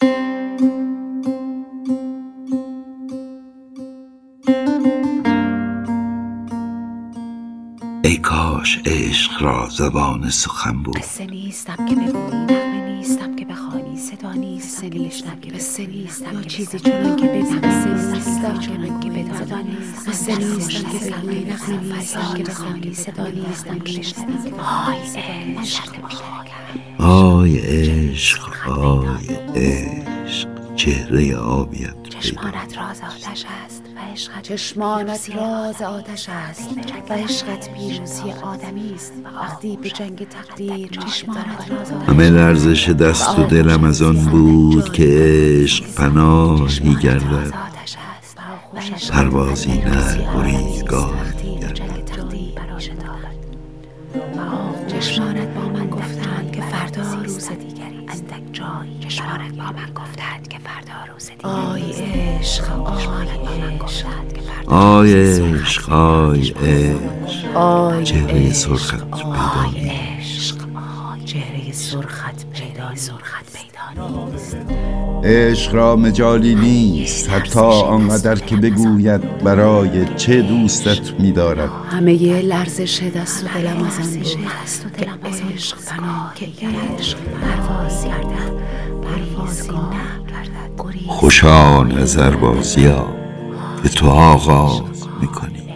ای کاش عشق را زبان سخن بود قصه نیستم که بگویی نغمه نیستم که بخوانی صدا نیستم که نیستم که قصه نیستم یا چیزی چنان که ببینم قصه نیستم چنان که بدانی قصه نیستم که بگویی نغمه نیستم که بخوانی صدا نیستم که بشنوی آی عشق آی عشق آی عشق چهره آبیت چشمانت راز آتش است و عشقت چشمانت راز آتش است. و عشقت پیروزی آدمی است. وقتی به جنگ تقدیر چشمانت راز آتش همه لرزش دست و دلم از آن بود که عشق پناهی گردد. پروازی نه بریدگاهی گردد. آی عشق آی عشق آی عشق آی عشق. آی چهره سرخت پیدا آی. عشق. آی چهره سرخت پیدا سرخت پیدا نیست. عشق را مجالی نیست حتی آنقدر که بگوید برای چه دوستت می‌دارد. همه لرزش دست و دلم از آن بود. که عشق پناه که عشق پروازی کردن پروازی خوشا نظر بازیا که تو آغاز می‌کنی.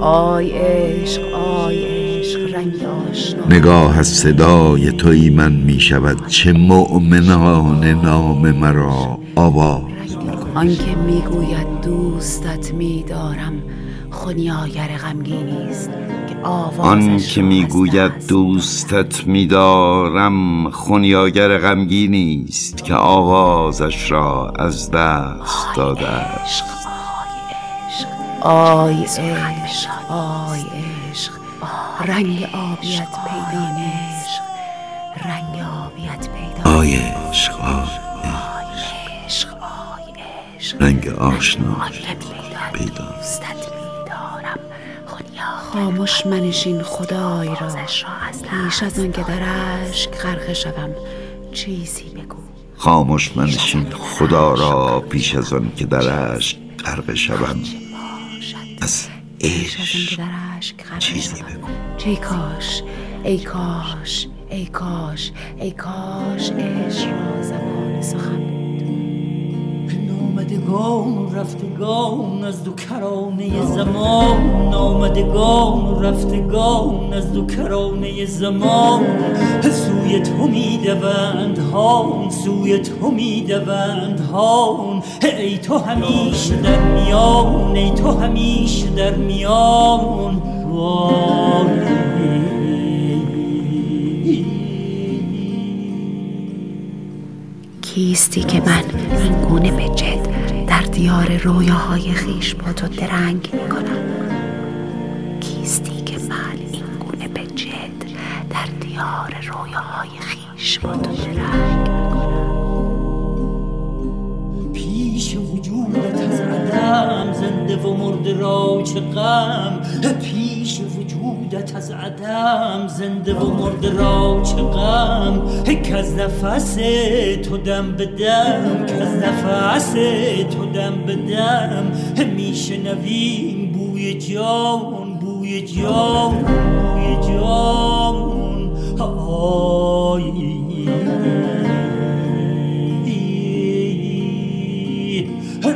آی عشق آی عشق آی عشق نگاه از صدای توی من می‌شود چه مؤمنانه نام مرا آواز آنکه می‌گوید دوستت میدارم خونیاگر غمگینی است آن که می‌گوید دوستت میدارم خونیاگر غمگینی است که آوازش را از دست داده است. آی عشق آی عشق. رنگ آبیت پیدا نیست رنگ آبیت پیدا آی عشق آی عشق. عشق. رنگ آشنا پیدا خاموش منشین خدای را. پیش از آن که در اشک غرقه شوم چیزی بگو. خاموش منشین خدا را پیش از آن که در عشق غرق شوم. از عشق. چیزی بگو. ای کاش؟ ای کاش ای کاش ای کاش عشق را زبان سخن بود. نامدگان و رفتگان از دو کرانه زمان. نامدگان و رفتگان از دو کرانه زمان. سوی تو می‌دوند هان سوی تو می‌دوند هان. ای تو همیشه در میان ای تو همیشه در میان. کیستی که من این گونه به جد در دیار رویاهای خیش با تو درنگ می کنم کیستی در دیار رویاهای خیش با تو درنگ پیش وجودت از عدم زنده و مرده را چه غم. پیش وجودت از عدم زنده و مرده را چه غم. که از نفس تو دم به دم که از نفس تو دم به دم. میشنویم بوی جان بوی جان بوی جان.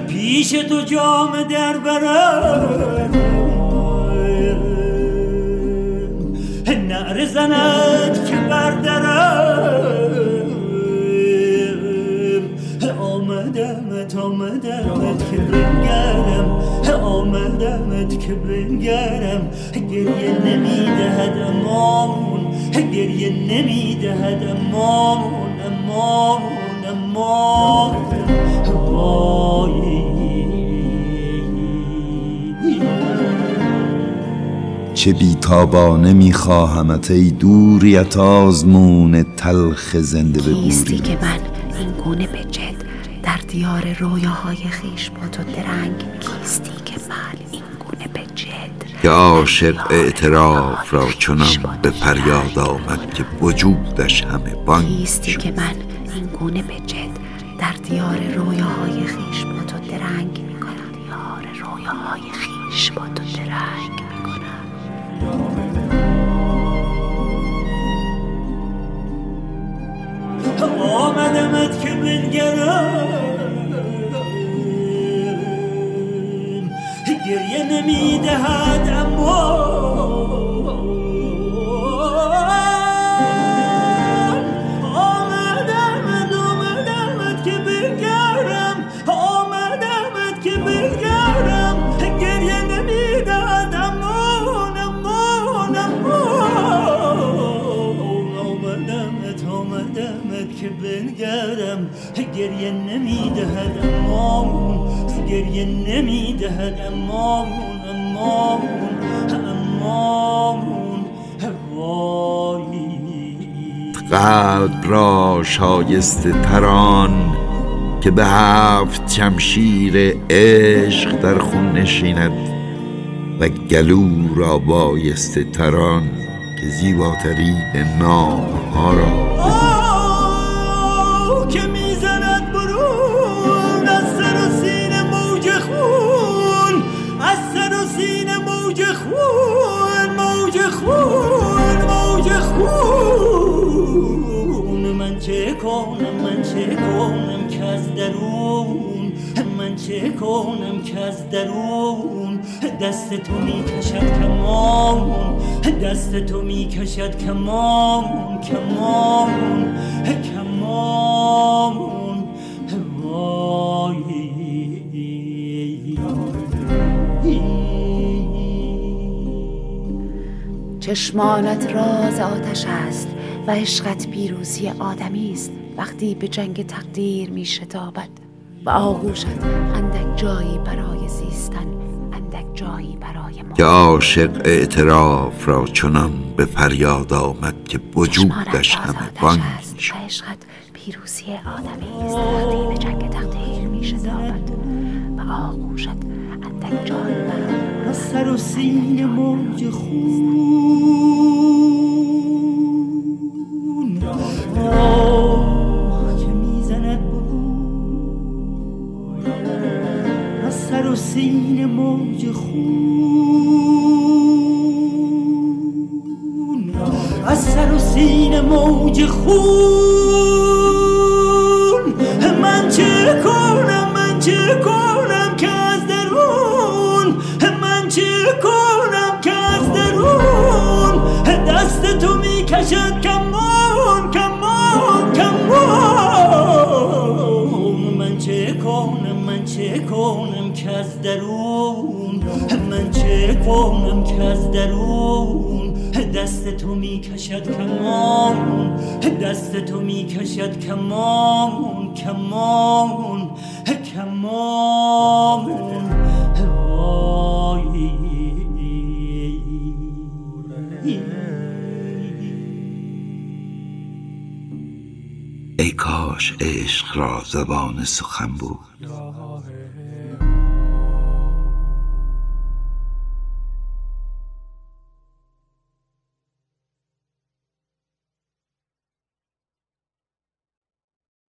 پیش تو جام در برم نعره زند که بردرم آمدمت آمدمت که بنگرم. آمدمت که بنگرم. گریه نمی‌دهد امان گریه نمی‌دهد امان امان امان وای چه بیتابانه میخواهمت ای دوریت آزمون تلخ زنده کیستی ببوری که من این گونه به جد در دیار رویاهای خیش با تو درنگ کیستی که من که عاشق اعتراف را چنان به فریاد آمد که وجودش همه بانگ شد. که من این گونه به جد در دیار رویاهای خیش با تو درنگ می کنم دیار رویاهای خیش با تو درنگ می کنم آمدمت که بنگرم. گریه نمی‌دهد اما آمدمت آمدمت که بنگرم. گریه نمی‌دهد امان گریه نمی‌دهد امان امان وای قلب را شایسته تران که به هفت شمشیر عشق در خون نشیند و گلو را بایسته تران. که زیباترین نام ها را. آه، که می‌زند برون از سر و سینه موج خون از سر و سینه موج خون موج خون. چه کنم که از درون دست تو می‌کشد کمان. دست تو می‌کشد کمان کمان کمان. وای چشمانت راز آتش است و عشقت پیروزی آدمی است وقتی به جنگ تقدیر می شتابد و آغوشت اندک جایی برای زیستن اندک جایی برای ما. که عاشق اعتراف را چنان به فریاد آمد که وجودش همه بانگ شد. پیروزی آدمی است. وقتی به جنگ تقدیر می شتابد و آغوشت اندک جایی برای ما. سر و سینه موج خون. سینه موج خون از سر و سینه موج خون. من چه کنم من چه کنم که از درون؟ من چه کنم که از درون؟ دست تو می‌کشد کمان کنم که از درون دست تو می‌کشد کمان دست تو می‌کشد کمان کمان کمان. ای کاش عشق را زبان سخن بود.